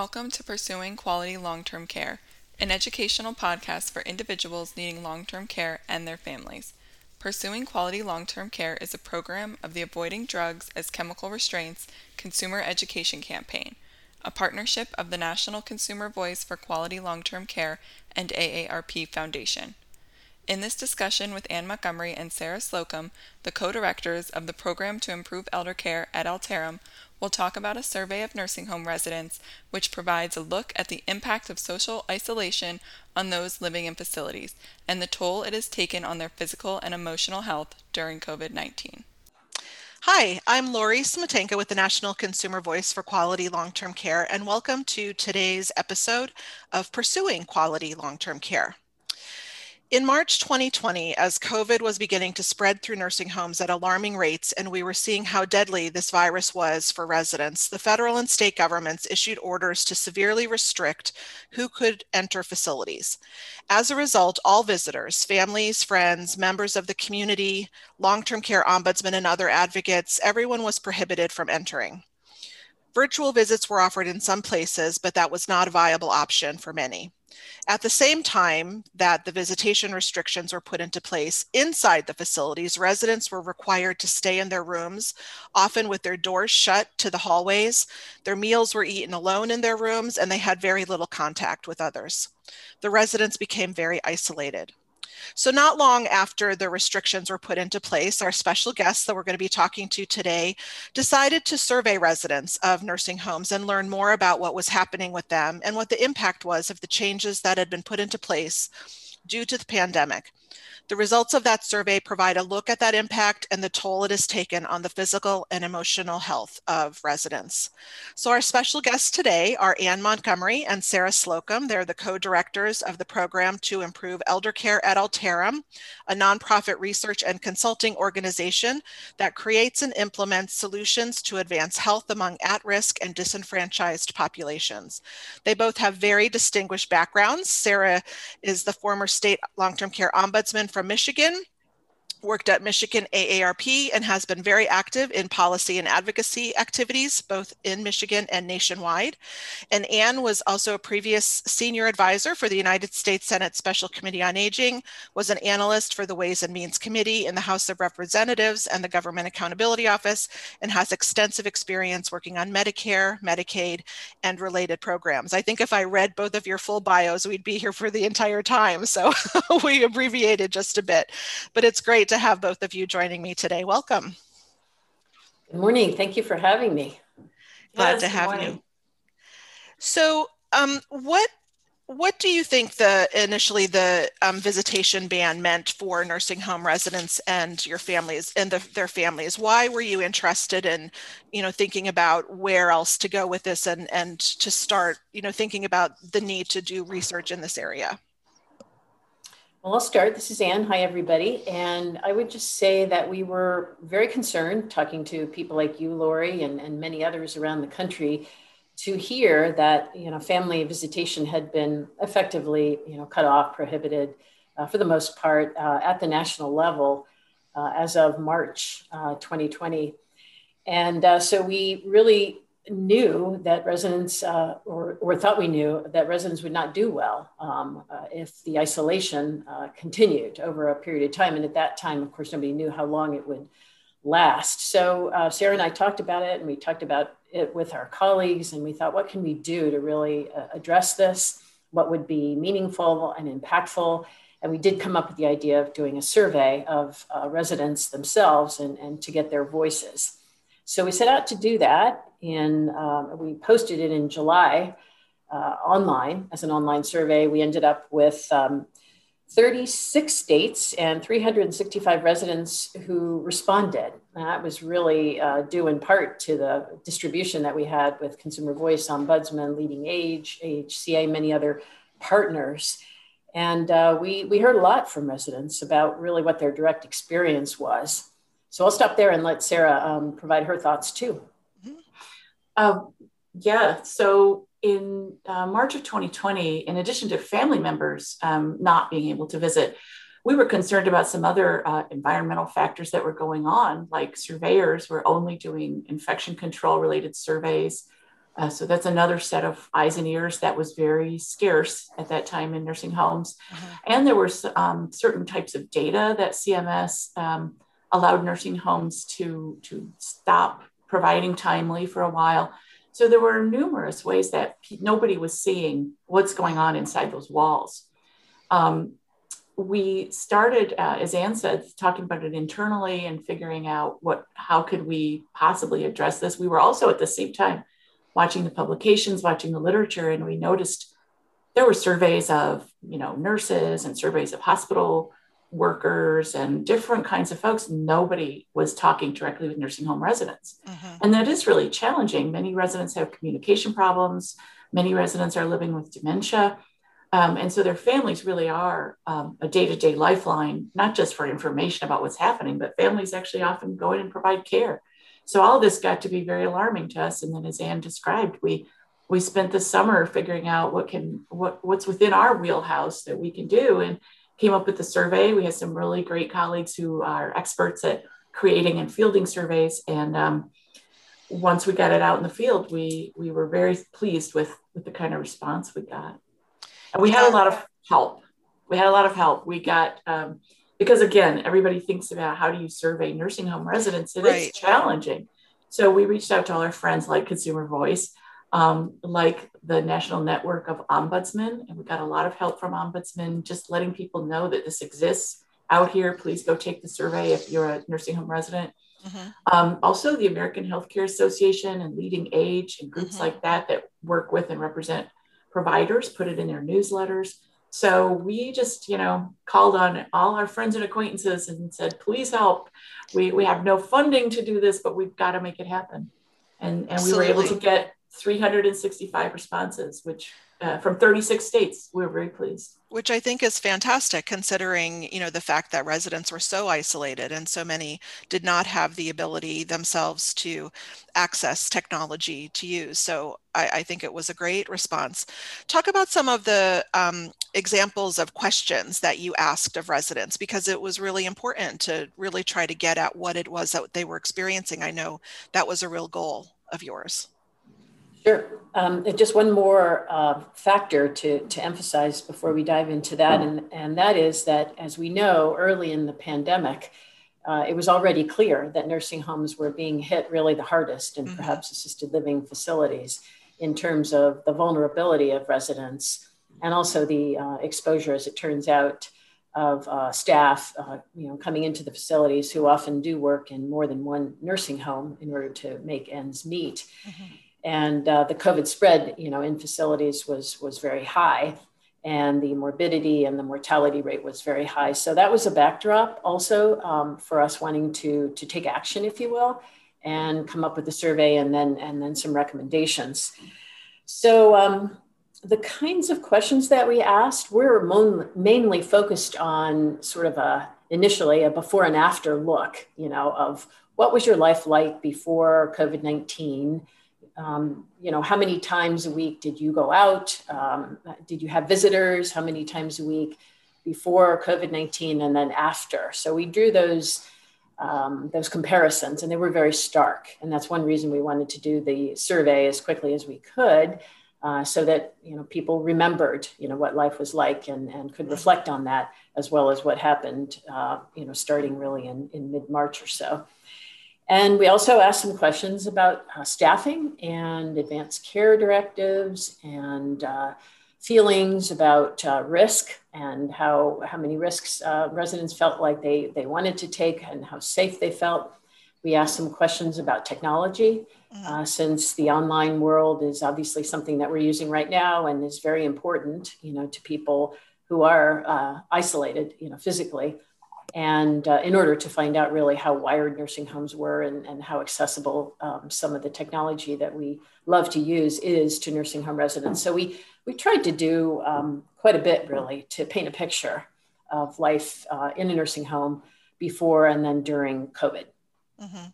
Welcome to Pursuing Quality Long Term Care, an educational podcast for individuals needing long term care and their families. Pursuing Quality Long Term Care is a program of the Avoiding Drugs as Chemical Restraints Consumer Education Campaign, a partnership of the National Consumer Voice for Quality Long Term Care and AARP Foundation. In this discussion with Anne Montgomery and Sarah Slocum, the co directors of the Program to Improve Elder Care at Altarum, we'll talk about a survey of nursing home residents, which provides a look at the impact of social isolation on those living in facilities and the toll it has taken on their physical and emotional health during COVID 19. Hi, I'm Lori Smetanka with the National Consumer Voice for Quality Long Term Care, and welcome to today's episode of Pursuing Quality Long Term Care. In March 2020, as COVID was beginning to spread through nursing homes at alarming rates, and we were seeing how deadly this virus was for residents, the federal and state governments issued orders to severely restrict who could enter facilities. As a result, all visitors, families, friends, members of the community, long term care ombudsmen, and other advocates, everyone was prohibited from entering. Virtual visits were offered in some places, but that was not a viable option for many. At the same time that the visitation restrictions were put into place inside the facilities, residents were required to stay in their rooms, often with their doors shut to the hallways. Their meals were eaten alone in their rooms, and they had very little contact with others. The residents became very isolated. So, not long after the restrictions were put into place, our special guests that we're going to be talking to today decided to survey residents of nursing homes and learn more about what was happening with them and what the impact was of the changes that had been put into place due to the pandemic. The results of that survey provide a look at that impact and the toll it has taken on the physical and emotional health of residents. So, our special guests today are Anne Montgomery and Sarah Slocum. They're the co directors of the program to improve elder care at Altarum, a nonprofit research and consulting organization that creates and implements solutions to advance health among at risk and disenfranchised populations. They both have very distinguished backgrounds. Sarah is the former state long term care ombudsman from Michigan worked at Michigan AARP and has been very active in policy and advocacy activities, both in Michigan and nationwide. And Anne was also a previous senior advisor for the United States Senate Special Committee on Aging, was an analyst for the Ways and Means Committee in the House of Representatives and the Government Accountability Office, and has extensive experience working on Medicare, Medicaid, and related programs. I think if I read both of your full bios, we'd be here for the entire time. So we abbreviated just a bit, but it's great to have both of you joining me today. Welcome. Good morning. Thank you for having me. Glad yes, to have you. So, um, what what do you think the initially the um, visitation ban meant for nursing home residents and your families and the, their families? Why were you interested in, you know, thinking about where else to go with this and and to start, you know, thinking about the need to do research in this area? Well, I'll start. This is Anne. Hi, everybody. And I would just say that we were very concerned talking to people like you, Lori, and, and many others around the country to hear that, you know, family visitation had been effectively, you know, cut off, prohibited uh, for the most part uh, at the national level uh, as of March 2020. Uh, and uh, so we really knew that residents, uh, or, or thought we knew, that residents would not do well um, uh, if the isolation uh, continued over a period of time. And at that time, of course, nobody knew how long it would last. So uh, Sarah and I talked about it, and we talked about it with our colleagues, and we thought, what can we do to really uh, address this? What would be meaningful and impactful? And we did come up with the idea of doing a survey of uh, residents themselves and, and to get their voices. So we set out to do that, and um, we posted it in July uh, online as an online survey. We ended up with um, 36 states and 365 residents who responded. And that was really uh, due in part to the distribution that we had with Consumer Voice, Ombudsman, Leading Age, AHCA, many other partners. And uh, we, we heard a lot from residents about really what their direct experience was. So I'll stop there and let Sarah um, provide her thoughts too. Uh, yeah, so in uh, March of 2020, in addition to family members um, not being able to visit, we were concerned about some other uh, environmental factors that were going on, like surveyors were only doing infection control related surveys. Uh, so that's another set of eyes and ears that was very scarce at that time in nursing homes. Mm-hmm. And there were um, certain types of data that CMS um, allowed nursing homes to, to stop providing timely for a while. So there were numerous ways that nobody was seeing what's going on inside those walls. Um, we started, uh, as Anne said, talking about it internally and figuring out what, how could we possibly address this. We were also at the same time watching the publications, watching the literature, and we noticed there were surveys of, you know, nurses and surveys of hospital workers and different kinds of folks. Nobody was talking directly with nursing home residents. Mm-hmm. And that is really challenging. Many residents have communication problems. Many residents are living with dementia. Um, and so their families really are um, a day to day lifeline, not just for information about what's happening, but families actually often go in and provide care. So all this got to be very alarming to us. And then, as Anne described, we we spent the summer figuring out what can what what's within our wheelhouse that we can do, and came up with the survey. We had some really great colleagues who are experts at creating and fielding surveys, and um, once we got it out in the field, we we were very pleased with with the kind of response we got. And we had a lot of help. We had a lot of help. We got, um, because again, everybody thinks about how do you survey nursing home residents. It right. is challenging. So we reached out to all our friends like Consumer Voice, um, like the National Network of Ombudsmen, and we got a lot of help from Ombudsmen, just letting people know that this exists out here. Please go take the survey if you're a nursing home resident. Mm-hmm. Um, also, the American Healthcare Association and Leading Age and groups mm-hmm. like that that work with and represent providers put it in their newsletters. So we just, you know, called on all our friends and acquaintances and said, please help. We, we have no funding to do this, but we've got to make it happen. And, and we were able to get 365 responses, which uh, from 36 states. we're very pleased. Which I think is fantastic considering, you know, the fact that residents were so isolated and so many did not have the ability themselves to access technology to use. So I, I think it was a great response. Talk about some of the um, examples of questions that you asked of residents because it was really important to really try to get at what it was that they were experiencing. I know that was a real goal of yours. Sure. Um, just one more uh, factor to, to emphasize before we dive into that, and, and that is that as we know, early in the pandemic, uh, it was already clear that nursing homes were being hit really the hardest, and mm-hmm. perhaps assisted living facilities in terms of the vulnerability of residents and also the uh, exposure, as it turns out, of uh, staff, uh, you know, coming into the facilities who often do work in more than one nursing home in order to make ends meet. Mm-hmm and uh, the COVID spread, you know, in facilities was was very high, and the morbidity and the mortality rate was very high. So that was a backdrop also um, for us wanting to to take action, if you will, and come up with a survey and then and then some recommendations. So. Um, the kinds of questions that we asked were mainly focused on sort of a initially a before and after look you know of what was your life like before covid-19 um, you know, how many times a week did you go out? Um, did you have visitors? How many times a week before COVID 19 and then after? So we drew those. Um, those comparisons, and they were very stark. And that's one reason we wanted to do the survey as quickly as we could, uh, so that you know people remembered you know what life was like and, and could reflect on that as well as what happened uh, you know starting really in, in mid March or so. And we also asked some questions about uh, staffing and advanced care directives and uh, feelings about uh, risk and how, how many risks uh, residents felt like they, they wanted to take and how safe they felt. We asked some questions about technology, mm. uh, since the online world is obviously something that we're using right now and is very important, you know, to people who are uh, isolated, you know, physically and uh, in order to find out really how wired nursing homes were and, and how accessible um, some of the technology that we love to use is to nursing home residents. So we we tried to do um, quite a bit really to paint a picture of life uh, in a nursing home before and then during COVID. Mm-hmm.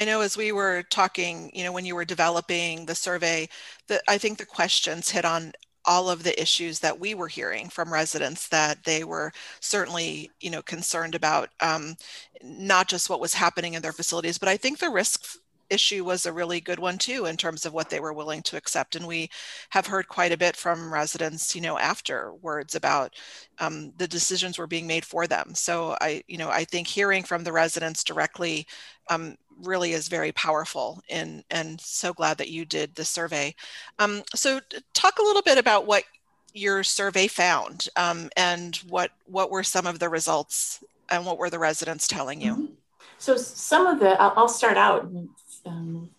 I know as we were talking, you know, when you were developing the survey, that I think the questions hit on all of the issues that we were hearing from residents that they were certainly you know concerned about um, not just what was happening in their facilities but i think the risk issue was a really good one too in terms of what they were willing to accept and we have heard quite a bit from residents you know afterwards about um, the decisions were being made for them. So i you know i think hearing from the residents directly um, really is very powerful and and so glad that you did the survey. Um, so talk a little bit about what your survey found um, and what what were some of the results and what were the residents telling you? Mm-hmm. so some of the i'll, I'll start out um,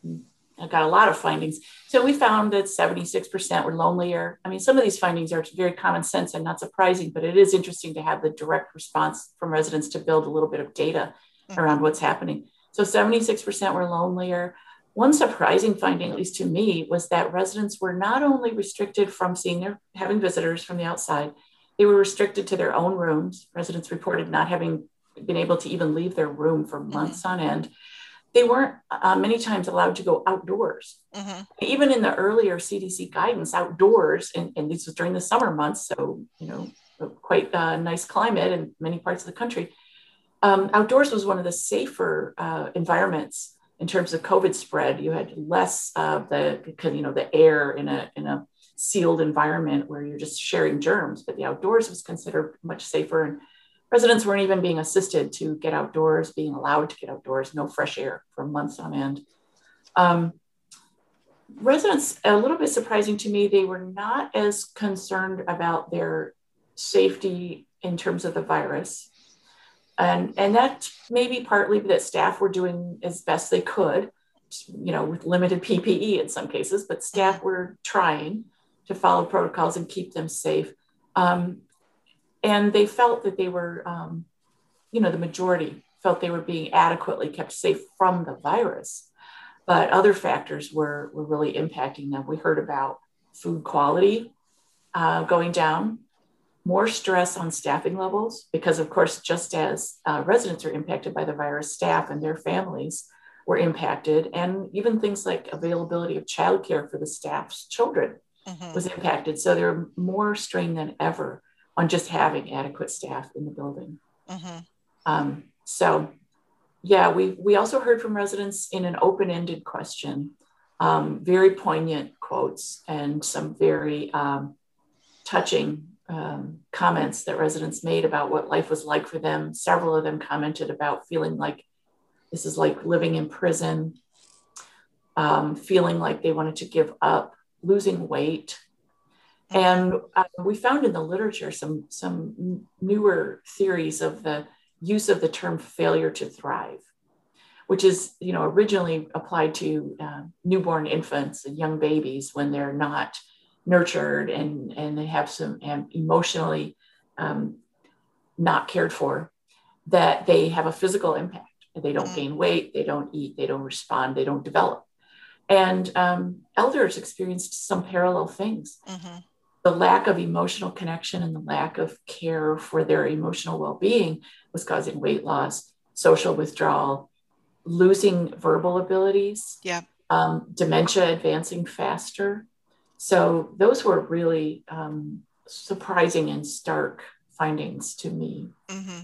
I got a lot of findings. So we found that 76% were lonelier. I mean, some of these findings are very common sense and not surprising, but it is interesting to have the direct response from residents to build a little bit of data mm-hmm. around what's happening. So 76% were lonelier. One surprising finding, at least to me, was that residents were not only restricted from seeing their having visitors from the outside, they were restricted to their own rooms. Residents reported not having been able to even leave their room for mm-hmm. months mm-hmm. on end they weren't uh, many times allowed to go outdoors. Mm-hmm. Even in the earlier CDC guidance, outdoors, and, and, this was during the summer months, so you know, quite a nice climate in many parts of the country. Um, outdoors was one of the safer uh, environments in terms of COVID spread. You had less of the you know the air in a in a sealed environment where you're just sharing germs, but the outdoors was considered much safer and residents weren't even being assisted to get outdoors, being allowed to get outdoors, no fresh air for months on end. Um, residents, a little bit surprising to me, they were not as concerned about their safety in terms of the virus. And, and that may be partly that staff were doing as best they could, you know, with limited PPE in some cases, but staff were trying to follow protocols and keep them safe. Um, and they felt that they were, um, you know, the majority felt they were being adequately kept safe from the virus. But other factors were, were really impacting them. We heard about food quality uh, going down, more stress on staffing levels, because, of course, just as uh, residents are impacted by the virus, staff and their families were impacted. And even things like availability of childcare for the staff's children mm-hmm. was impacted. So there were more strain than ever on just having adequate staff in the building. Mm-hmm. Um, so, yeah, we, we also heard from residents in an open ended question, um, very poignant quotes and some very um, touching um, comments that residents made about what life was like for them. Several of them commented about feeling like this is like living in prison, um, feeling like they wanted to give up, losing weight, and uh, we found in the literature some, some newer theories of the use of the term failure to thrive, which is, you know, originally applied to uh, newborn infants and young babies when they're not nurtured and, and they have some um, emotionally um, not cared for, that they have a physical impact. They don't mm-hmm. gain weight, they don't eat, they don't respond, they don't develop. And um, elders experienced some parallel things. Mm-hmm the lack of emotional connection and the lack of care for their emotional well-being was causing weight loss social withdrawal losing verbal abilities yeah. um, dementia advancing faster. So those were really um, surprising and stark findings to me. Mm-hmm.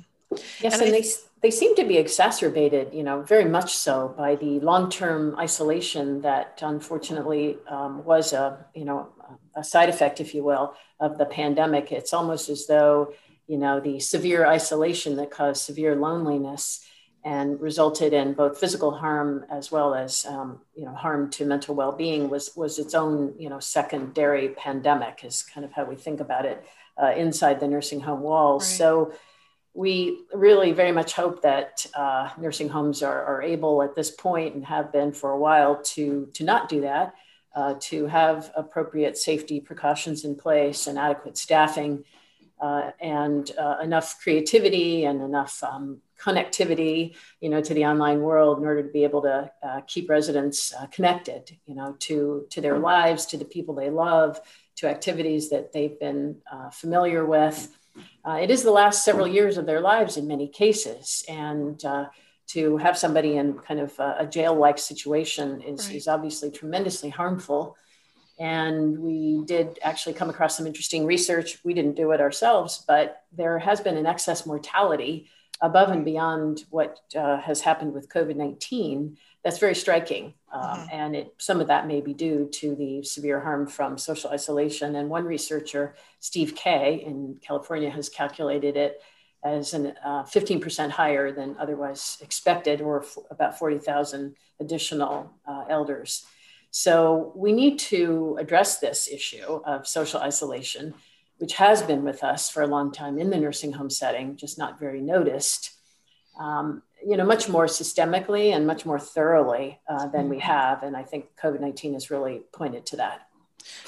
Yes and, and they, they seem to be exacerbated you know very much so by the long-term isolation that unfortunately um, was a you know a side effect, if you will, of the pandemic. It's almost as though, you know, the severe isolation that caused severe loneliness and resulted in both physical harm as well as, um, you know, harm to mental well-being was was its own, you know, secondary pandemic. Is kind of how we think about it uh, inside the nursing home walls. Right. So we really very much hope that uh, nursing homes are, are, able at this point and have been for a while to to not do that uh, to have appropriate safety precautions in place and adequate staffing uh, and uh, enough creativity and enough um, connectivity, you know, to the online world in order to be able to uh, keep residents uh, connected, you know, to to their lives, to the people they love, to activities that they've been familiar with. It is the last several years of their lives in many cases, and to have somebody in kind of a, a jail-like situation is, right. is obviously tremendously harmful. And we did actually come across some interesting research. We didn't do it ourselves, but there has been an excess mortality above and beyond what uh, has happened with COVID 19, that's very striking. Um, mm-hmm. And it, some of that may be due to the severe harm from social isolation. And one researcher, Steve Kaye in California, has calculated it as an uh, 15% higher than otherwise expected, or f- about 40,000 additional uh, elders. So we need to address this issue of social isolation, which has been with us for a long time in the nursing home setting, just not very noticed. Um, you know, much more systemically and much more thoroughly uh, than we have. And I think COVID 19 has really pointed to that.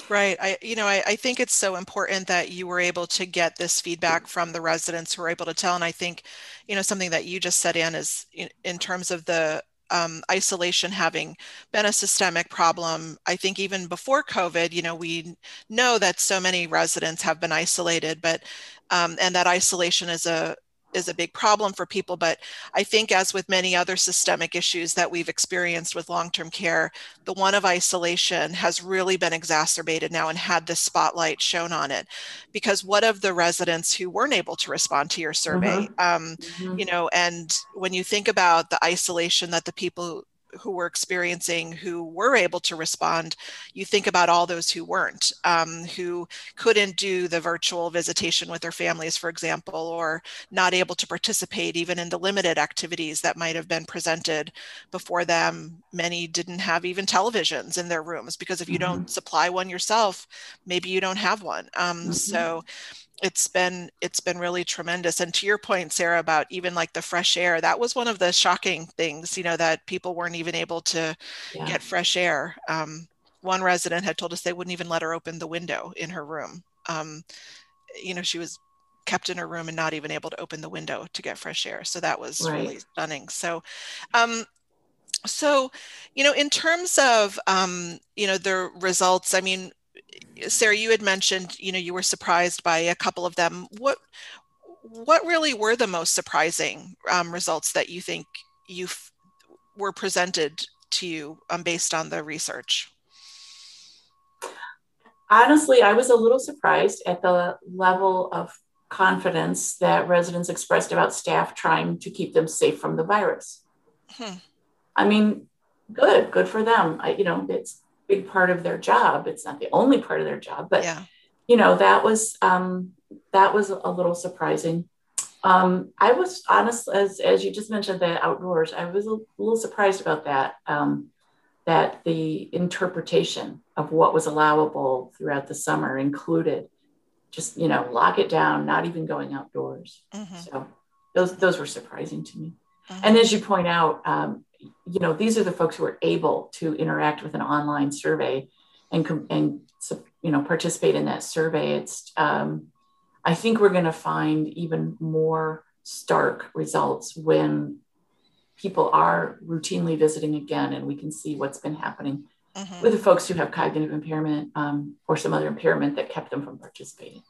Right. I, you know, I, I think it's so important that you were able to get this feedback from the residents who were able to tell. And I think, you know, something that you just said, Anne, is in, in terms of the um, isolation having been a systemic problem. I think even before COVID, you know, we know that so many residents have been isolated, but um, and that isolation is a is a big problem for people. But I think, as with many other systemic issues that we've experienced with long term care, the one of isolation has really been exacerbated now and had the spotlight shown on it. Because what of the residents who weren't able to respond to your survey? Mm-hmm. Um, mm-hmm. You know, and when you think about the isolation that the people who were experiencing who were able to respond you think about all those who weren't um, who couldn't do the virtual visitation with their families for example or not able to participate even in the limited activities that might have been presented before them many didn't have even televisions in their rooms because if you mm-hmm. don't supply one yourself maybe you don't have one um, mm-hmm. so it's been it's been really tremendous. And to your point sarah about even like the fresh air that was one of the shocking things you know that people weren't even able to yeah. get fresh air. Um, one resident had told us they wouldn't even let her open the window in her room. Um, you know she was kept in her room and not even able to open the window to get fresh air. So that was right. really stunning. So um, so you know in terms of um, you know the results i mean Sarah, you had mentioned, you know, you were surprised by a couple of them. What what really were the most surprising um, results that you think you were presented to you um, based on the research? Honestly, I was a little surprised at the level of confidence that residents expressed about staff trying to keep them safe from the virus. Hmm. I mean, good, good for them. I, you know, it's big part of their job. It's not the only part of their job, but yeah. you know, that was um, that was a little surprising. Um, I was honest as as you just mentioned the outdoors. I was a little surprised about that. Um, that the interpretation of what was allowable throughout the summer included just you know lock it down, not even going outdoors. Mm-hmm. So those those were surprising to me. Mm-hmm. And as you point out, um, you know, these are the folks who are able to interact with an online survey and, and you know, participate in that survey. It's, um, I think we're going to find even more stark results when people are routinely visiting again and we can see what's been happening mm-hmm. with the folks who have cognitive impairment um, or some other impairment that kept them from participating.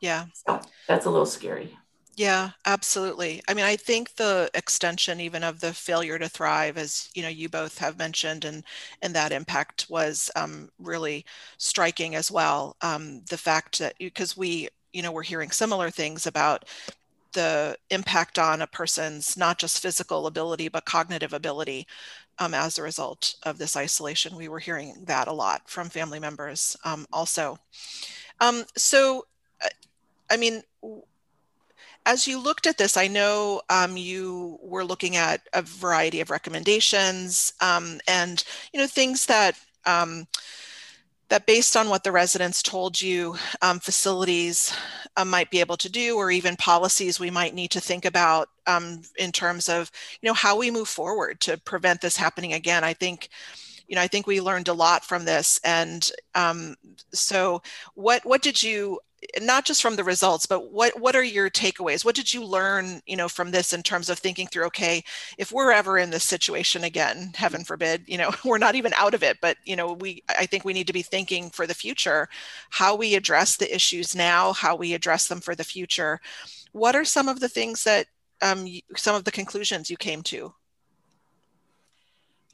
Yeah. So that's a little scary. Yeah, absolutely. I mean, I think the extension even of the failure to thrive, as you know, you both have mentioned, and and that impact was um, really striking as well. Um, the fact that because we, you know, we're hearing similar things about the impact on a person's not just physical ability but cognitive ability um, as a result of this isolation. We were hearing that a lot from family members um, also. Um, so, uh, I mean as you looked at this, I know um, you were looking at a variety of recommendations um, and you know things that um, that based on what the residents told you, um, facilities uh, might be able to do, or even policies we might need to think about um, in terms of you know how we move forward to prevent this happening again. I think you know, I think we learned a lot from this. And um, so, what what did you not just from the results but what what are your takeaways? What did you learn you know from this in terms of thinking through okay if we're ever in this situation again heaven forbid you know we're not even out of it but you know we i think we need to be thinking for the future how we address the issues now how we address them for the future. What are some of the things that um, some of the conclusions you came to?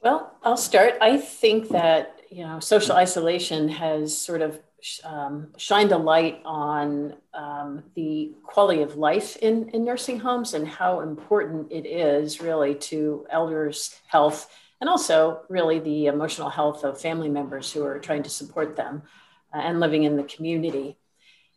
Well i'll start. I think that you know social isolation has sort of um, shined a light on um, the quality of life in, in nursing homes and how important it is really to elders' health and also really the emotional health of family members who are trying to support them uh, and living in the community.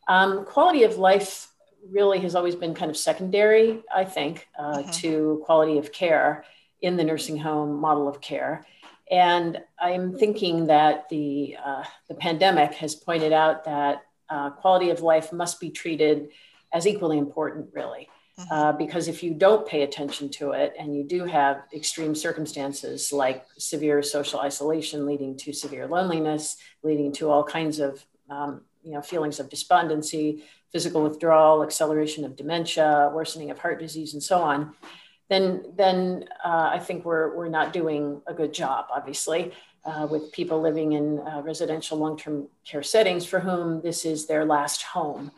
Um, quality of life really has always been kind of secondary, I think, uh, mm-hmm. to quality of care in the nursing home model of care. And I'm thinking that the, uh, the pandemic has pointed out that uh, quality of life must be treated as equally important, really. Mm-hmm. Uh, because if you don't pay attention to it and you do have extreme circumstances like severe social isolation leading to severe loneliness, leading to all kinds of um, you know, feelings of despondency, physical withdrawal, acceleration of dementia, worsening of heart disease, and so on, then then uh, I think we're we're not doing a good job, obviously, uh, with people living in uh, residential long-term care settings for whom this is their last home.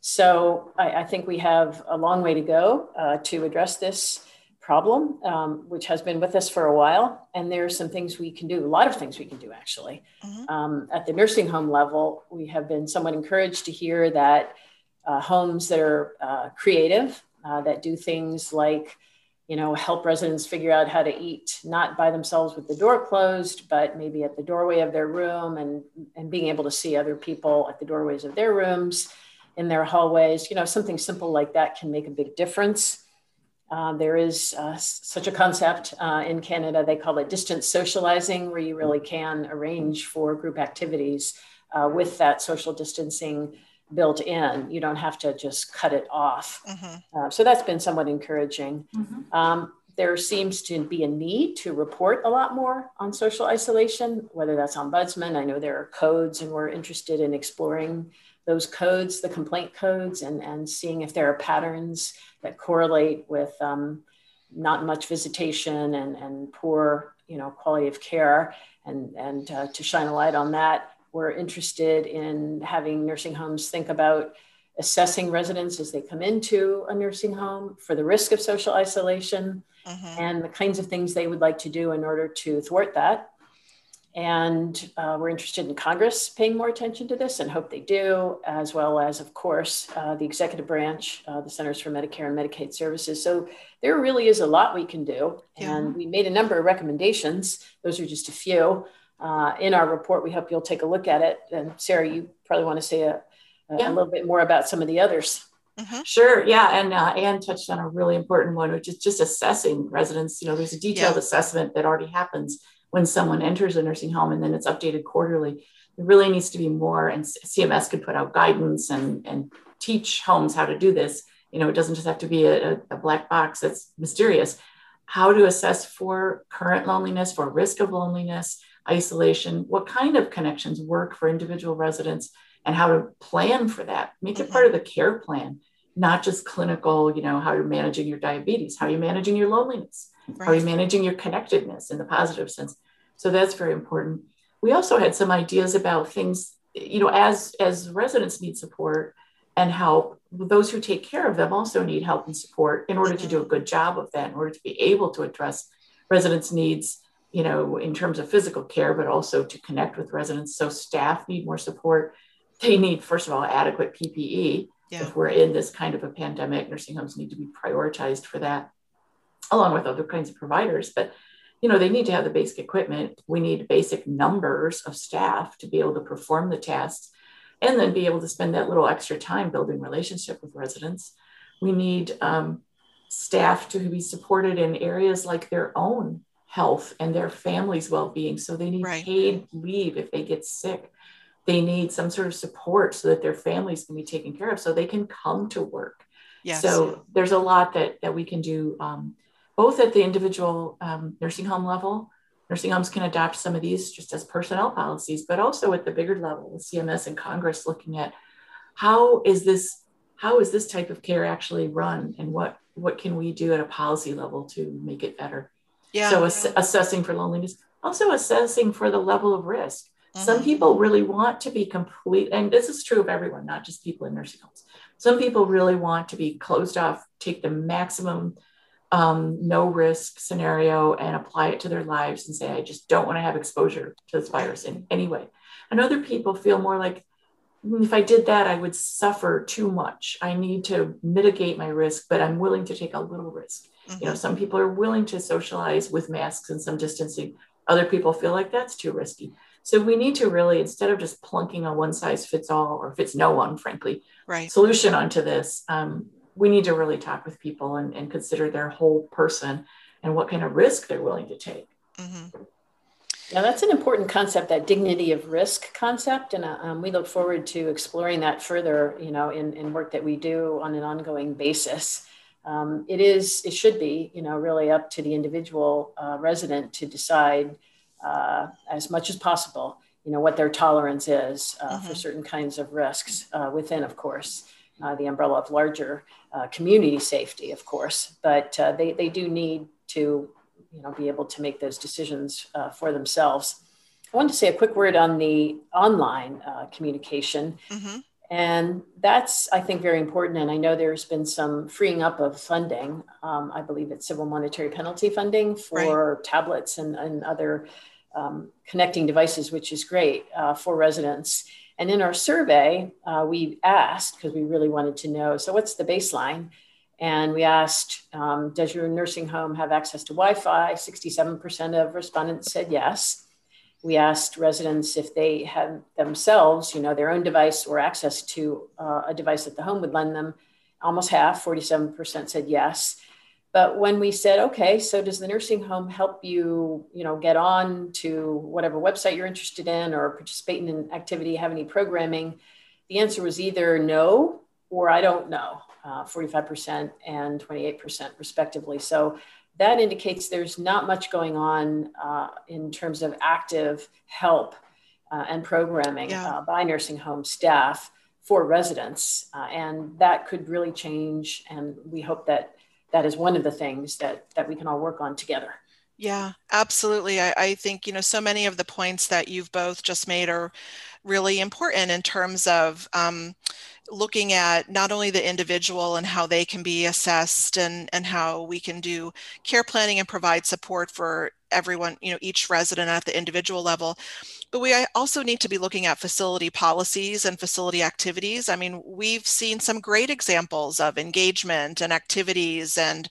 So I, I think we have a long way to go uh, to address this problem, um, which has been with us for a while. And there are some things we can do, a lot of things we can do actually. Mm-hmm. Um, at the nursing home level, we have been somewhat encouraged to hear that uh, homes that are uh, creative, uh, that do things like you know, help residents figure out how to eat, not by themselves with the door closed, but maybe at the doorway of their room and, and being able to see other people at the doorways of their rooms, in their hallways. You know, something simple like that can make a big difference. Uh, there is uh, such a concept uh, in Canada, they call it distance socializing, where you really can arrange for group activities uh, with that social distancing built in. You don't have to just cut it off. Mm-hmm. Uh, so that's been somewhat encouraging. Mm-hmm. Um, there seems to be a need to report a lot more on social isolation, whether that's ombudsman. I know there are codes, and we're interested in exploring those codes, the complaint codes, and, and seeing if there are patterns that correlate with um, not much visitation and, and poor you know, quality of care. And, and uh, to shine a light on that, we're interested in having nursing homes think about assessing residents as they come into a nursing home for the risk of social isolation mm-hmm. and the kinds of things they would like to do in order to thwart that. And uh, we're interested in Congress paying more attention to this and hope they do, as well as, of course, uh, the executive branch, uh, the Centers for Medicare and Medicaid Services. So there really is a lot we can do. Yeah. And we made a number of recommendations. Those are just a few uh, in our report. We hope you'll take a look at it. And Sarah, you probably want to say a, a, yeah. a little bit more about some of the others. Mm-hmm. Sure. Yeah. And uh, Anne touched on a really important one, which is just assessing residents. You know, there's a detailed yeah. assessment that already happens when someone enters a nursing home and then it's updated quarterly. There really needs to be more, and CMS could put out guidance and, and teach homes how to do this. You know, it doesn't just have to be a, a black box that's mysterious. How to assess for current loneliness, for risk of loneliness, isolation, what kind of connections work for individual residents, and how to plan for that. Make it part of the care plan, not just clinical, you know, how you're managing your diabetes, how you're managing your loneliness, right. how you're managing your connectedness in the positive sense. So that's very important. We also had some ideas about things, you know, as as residents need support and help, those who take care of them also need help and support in order to do a good job of that, in order to be able to address residents' needs you know, in terms of physical care, but also to connect with residents. So staff need more support. They need, first of all, adequate PPE. Yeah. If we're in this kind of a pandemic, nursing homes need to be prioritized for that, along with other kinds of providers. But you know, they need to have the basic equipment. We need basic numbers of staff to be able to perform the tasks and then be able to spend that little extra time building relationship with residents. We need um, staff to be supported in areas like their own health and their family's well-being. So they need right. paid leave if they get sick. They need some sort of support so that their families can be taken care of so they can come to work. Yes. so there's a lot that that we can do um, both at the individual um, nursing home level. Nursing homes can adopt some of these just as personnel policies but also at the bigger level with cms and congress looking at how is this how is this type of care actually run and what what can we do at a policy level to make it better yeah. So ass- assessing for loneliness, also assessing for the level of risk. Mm-hmm. Some people really want to be complete, and this is true of everyone, not just people in nursing homes. Some people really want to be closed off, take the maximum um, no risk scenario and apply it to their lives and say, I just don't want to have exposure to this virus in any way. And other people feel more like if I did that, I would suffer too much. I need to mitigate my risk, but I'm willing to take a little risk. Mm-hmm. You know, some people are willing to socialize with masks and some distancing. Other people feel like that's too risky. So we need to really, instead of just plunking a one size fits all or fits no one, frankly, right. solution onto this, um, we need to really talk with people and, and, consider their whole person and what kind of risk they're willing to take. Mm-hmm. Yeah, that's an important concept, that dignity of risk concept. And uh, um, we look forward to exploring that further, you know, in, in work that we do on an ongoing basis. Um, it is, it should be, you know, really up to the individual uh, resident to decide uh, as much as possible, you know, what their tolerance is uh, mm-hmm. for certain kinds of risks uh, within, of course, uh, the umbrella of larger uh, community safety, of course. But uh, they, they do need to, you know, be able to make those decisions for themselves. I wanted to say a quick word on the online communication. Mm-hmm. And that's, I think, very important. And I know there's been some freeing up of funding. Um, I believe it's civil monetary penalty funding for right. tablets and, and other um, connecting devices, which is great uh, for residents. And in our survey, uh, we asked, because we really wanted to know so, what's the baseline? And we asked, um, does your nursing home have access to Wi Fi? 67% of respondents said yes. We asked residents if they had themselves, you know, their own device or access to uh, a device that the home would lend them. Almost half, 47% said yes. But when we said, okay, so does the nursing home help you, you know, get on to whatever website you're interested in or participate in an activity, have any programming? The answer was either no or I don't know, uh, 45% and 28% respectively. So that indicates there's not much going on uh, in terms of active help uh, and programming yeah. Uh, by nursing home staff for residents. Uh, and that could really change. And we hope that that is one of the things that that we can all work on together yeah absolutely I, I, think you know so many of the points that you've both just made are really important in terms of um, looking at not only the individual and how they can be assessed and and how we can do care planning and provide support for everyone you know each resident at the individual level but we also need to be looking at facility policies and facility activities. I mean, we've seen some great examples of engagement and activities and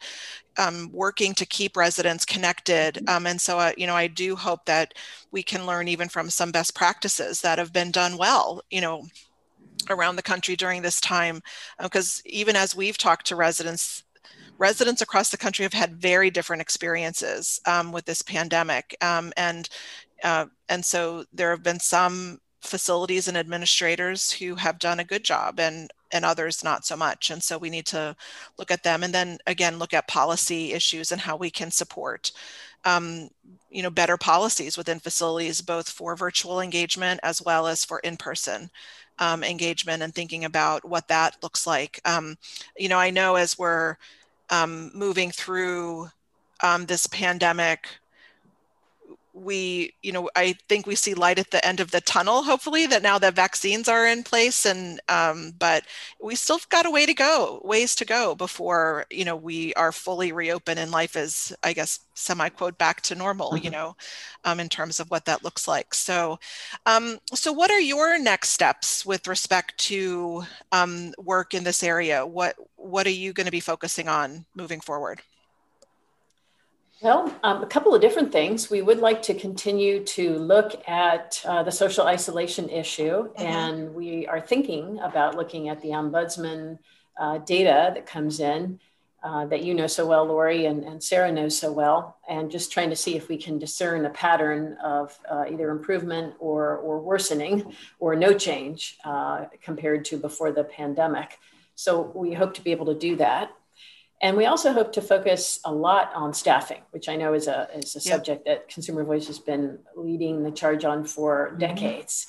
um, working to keep residents connected. Mm-hmm. Um, and so, uh, you know, I do hope that we can learn even from some best practices that have been done well, you know, around the country during this time. Because uh, even as we've talked to residents, residents across the country have had very different experiences um, with this pandemic. Um, and uh, and so there have been some facilities and administrators who have done a good job and and others not so much and so we need to look at them and then again look at policy issues and how we can support um, you know better policies within facilities both for virtual engagement as well as for in-person um, engagement and thinking about what that looks like. Um, you know i know as we're um, moving through um, this pandemic we you know i think we see light at the end of the tunnel hopefully that now that vaccines are in place and um, but we still got a way to go ways to go before you know we are fully reopened and life is i guess semi quote back to normal mm-hmm. you know um, in terms of what that looks like. So um, so what are your next steps with respect to um, work in this area? What what are you going to be focusing on moving forward well, um, a couple of different things. We would like to continue to look at uh, the social isolation issue, mm-hmm. and we are thinking about looking at the ombudsman uh, data that comes in uh, that you know so well, Lori, and, and, Sarah knows so well, and just trying to see if we can discern a pattern of uh, either improvement or, or worsening or no change uh, compared to before the pandemic. So we hope to be able to do that. And we also hope to focus a lot on staffing, which I know is a, is a yeah. subject that Consumer Voice has been leading the charge on for mm-hmm. decades.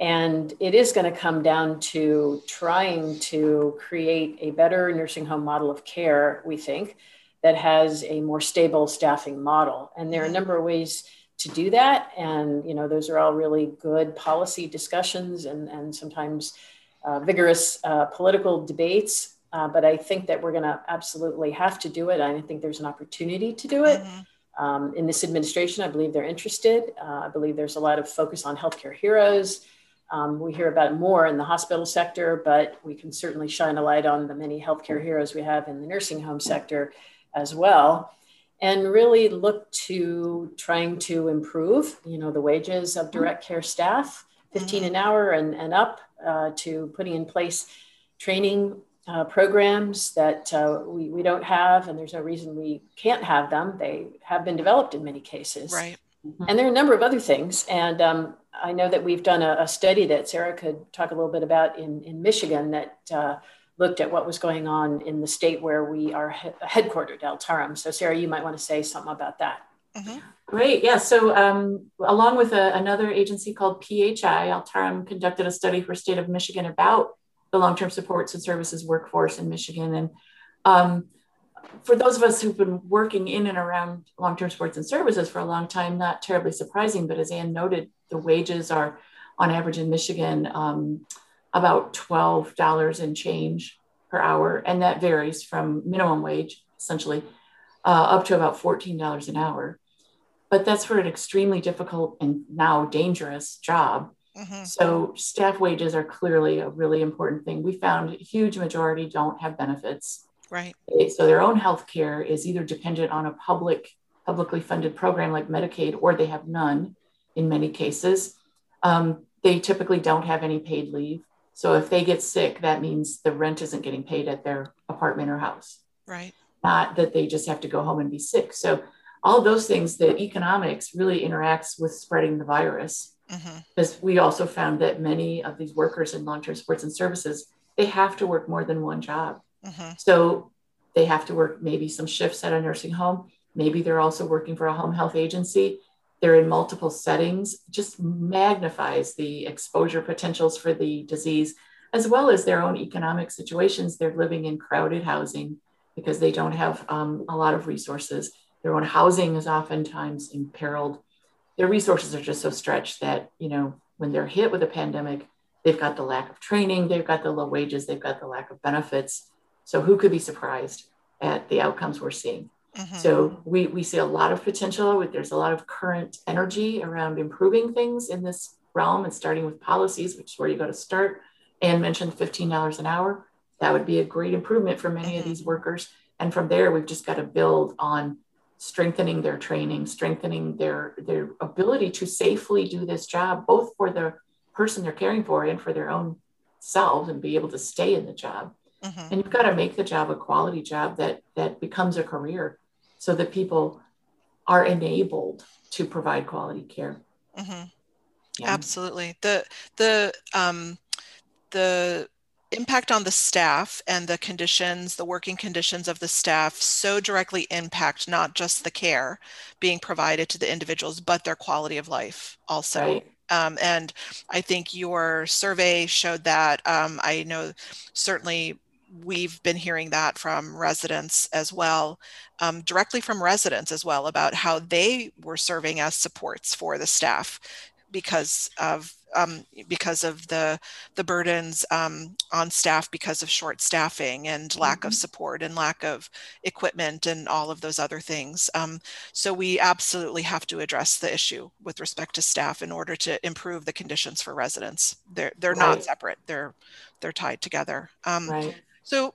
And it is going to come down to trying to create a better nursing home model of care, we think, that has a more stable staffing model. And there are a mm-hmm. number of ways to do that. And, you know, those are all really good policy discussions and, and sometimes uh, vigorous uh, political debates uh, but I think that we're going to absolutely have to do it. I think there's an opportunity to do it. Mm-hmm. Um, in this administration, I believe they're interested. Uh, I believe there's a lot of focus on healthcare heroes. Um, we hear about more in the hospital sector, but we can certainly shine a light on the many healthcare heroes we have in the nursing home sector as well. And really look to trying to improve, you know, the wages of direct care staff, 15 an hour and, and up, uh, to putting in place training uh, programs that uh, we, we don't have, and there's no reason we can't have them. They have been developed in many cases. Right. And there are a number of other things. And um, I know that we've done a, a, study that Sarah could talk a little bit about in, in Michigan that uh, looked at what was going on in the state where we are he- headquartered, Altarum. So, Sarah, you might want to say something about that. Mm-hmm. Great. Yeah. So, um, along with a, another agency called PHI, Altarum conducted a study for state of Michigan about the long-term supports and services workforce in Michigan. And um, for those of us who've been working in and around long-term supports and services for a long time, not terribly surprising, but as Anne noted, the wages are on average in Michigan um, about $12 and change per hour. And that varies from minimum wage, essentially, uh, up to about $14 an hour. But that's for an extremely difficult and now dangerous job. Mm-hmm. So staff wages are clearly a really important thing. We found a huge majority don't have benefits. Right. So their own health care is either dependent on a public, publicly funded program like Medicaid, or they have none in many cases. Um, they typically don't have any paid leave. So if they get sick, that means the rent isn't getting paid at their apartment or house. Right. Not that they just have to go home and be sick. So all those things, the economics really interacts with spreading the virus. Mm-hmm. Because we also found that many of these workers in long-term supports and services, they have to work more than one job. Mm-hmm. So they have to work maybe some shifts at a nursing home. Maybe they're also working for a home health agency. They're in multiple settings, just magnifies the exposure potentials for the disease, as well as their own economic situations. They're living in crowded housing because they don't have um, a lot of resources. Their own housing is oftentimes imperiled their resources are just so stretched that, you know, when they're hit with a pandemic, they've got the lack of training, they've got the low wages, they've got the lack of benefits. So who could be surprised at the outcomes we're seeing? Mm-hmm. So we, we see a lot of potential. There's a lot of current energy around improving things in this realm and starting with policies, which is where you go to start. And mentioned $15 an hour. That would be a great improvement for many mm-hmm. of these workers. And from there, we've just got to build on strengthening their training, strengthening their their ability to safely do this job, both for the person they're caring for and for their own selves, and be able to stay in the job. Mm-hmm. And you've got to make the job a quality job that that becomes a career, so that people are enabled to provide quality care. Mm-hmm. Yeah. Absolutely. The the um, the impact on the staff and the conditions, the working conditions of the staff so directly impact not just the care being provided to the individuals, but their quality of life also. Right. Um, and I think your survey showed that. Um, I know certainly we've been hearing that from residents as well, um, directly from residents as well, about how they were serving as supports for the staff because of um, because of the the burdens um, on staff because of short staffing and lack mm-hmm. of support and lack of equipment and all of those other things. Um, so we absolutely have to address the issue with respect to staff in order to improve the conditions for residents. They're they're right. not separate. They're they're tied together. Um, right. So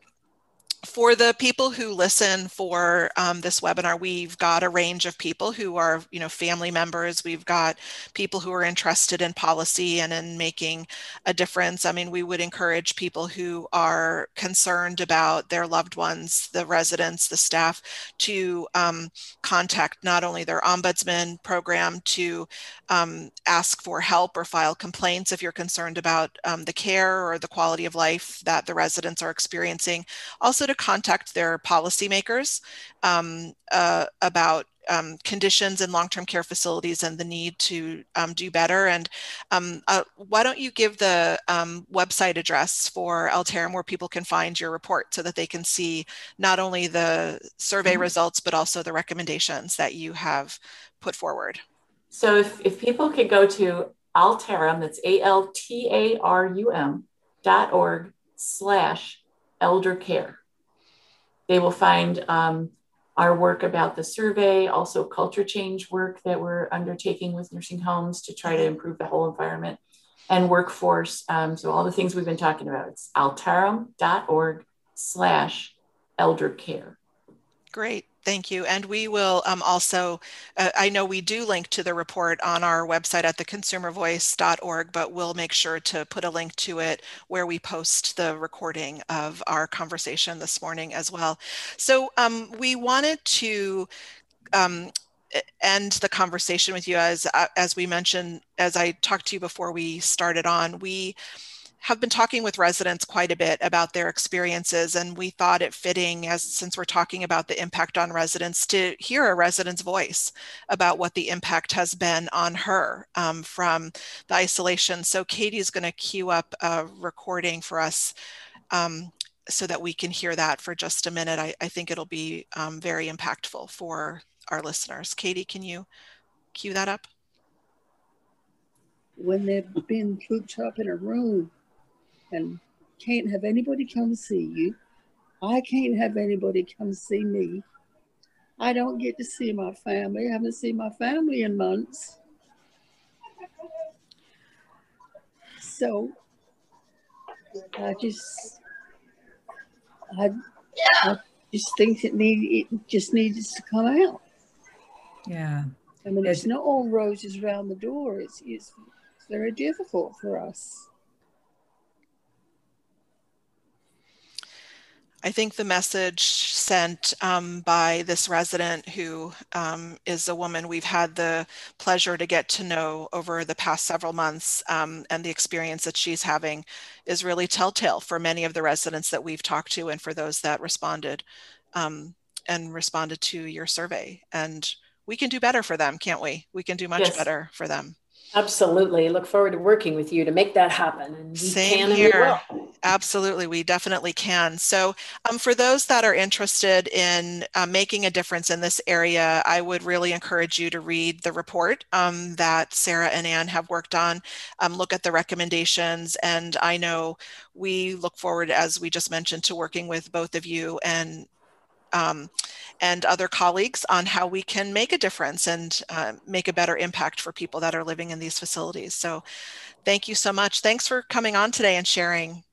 for the people who listen for um, this webinar, we've got a range of people who are, you know, family members. We've got people who are interested in policy and in making a difference. I mean, we would encourage people who are concerned about their loved ones, the residents, the staff, to um, contact not only their ombudsman program to um, ask for help or file complaints if you're concerned about um, the care or the quality of life that the residents are experiencing. Also to contact their policymakers um, uh, about um, conditions in long-term care facilities and the need to um, do better. And um, uh, why don't you give the um, website address for Altarum where people can find your report so that they can see not only the survey mm-hmm. results, but also the recommendations that you have put forward. So if, if people could go to Altarum, that's A-L-T-A-R-U-M dot org slash elder care. They will find um, our work about the survey, also culture change work that we're undertaking with nursing homes to try to improve the whole environment. and workforce. Um, so all the things we've been talking about. It's altarum.org slash elder care. Great. Thank you. And we will um, also, uh, I know we do link to the report on our website at theconsumervoice.org, but we'll make sure to put a link to it where we post the recording of our conversation this morning as well. So um, we wanted to um, end the conversation with you as, uh, as we mentioned, as I talked to you before we started on, we have been talking with residents quite a bit about their experiences and we thought it fitting as since we're talking about the impact on residents to hear a resident's voice about what the impact has been on her um, from the isolation. So katie's going to queue up a recording for us um, so that we can hear that for just a minute. I, I think it'll be um, very impactful for our listeners. Katie can you cue that up? When they've been cooped up in a room and can't have anybody come see you. I can't have anybody come see me. I don't get to see my family. I haven't seen my family in months. So I just I, I just think it need it just needs to come out. Yeah. I mean, it's not all roses around the door. It's, it's, it's very difficult for us. I think the message sent um, by this resident who um, is a woman we've had the pleasure to get to know over the past several months um, and the experience that she's having is really telltale for many of the residents that we've talked to and for those that responded um, and responded to your survey. And we can do better for them, can't we? We can do much yes. better for them. Absolutely. Look forward to working with you to make that happen. And Same here. Absolutely. We definitely can. So, um, for those that are interested in uh, making a difference in this area, I would really encourage you to read the report um, that Sarah and Anne have worked on, um, look at the recommendations. And I know we look forward, as we just mentioned, to working with both of you and um, and other colleagues on how we can make a difference and uh, make a better impact for people that are living in these facilities. So thank you so much. Thanks for coming on today and sharing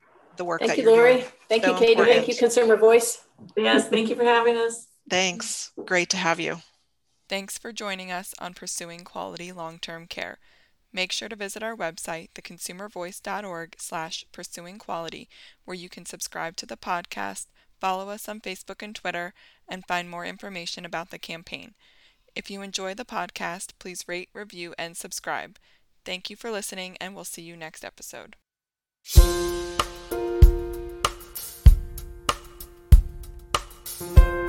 the work thank that you, you're Lori. doing. Thank so you, Katie. Important. Thank you, Consumer Voice. Yes, thank you for having us. Thanks. Great to have you. Thanks for joining us on Pursuing Quality Long-Term Care. Make sure to visit our website, theconsumervoice.org slash pursuing quality, where you can subscribe to the podcast, follow us on Facebook and Twitter, and find more information about the campaign. If you enjoy the podcast, please rate, review, and subscribe. Thank you for listening, and we'll see you next episode. You.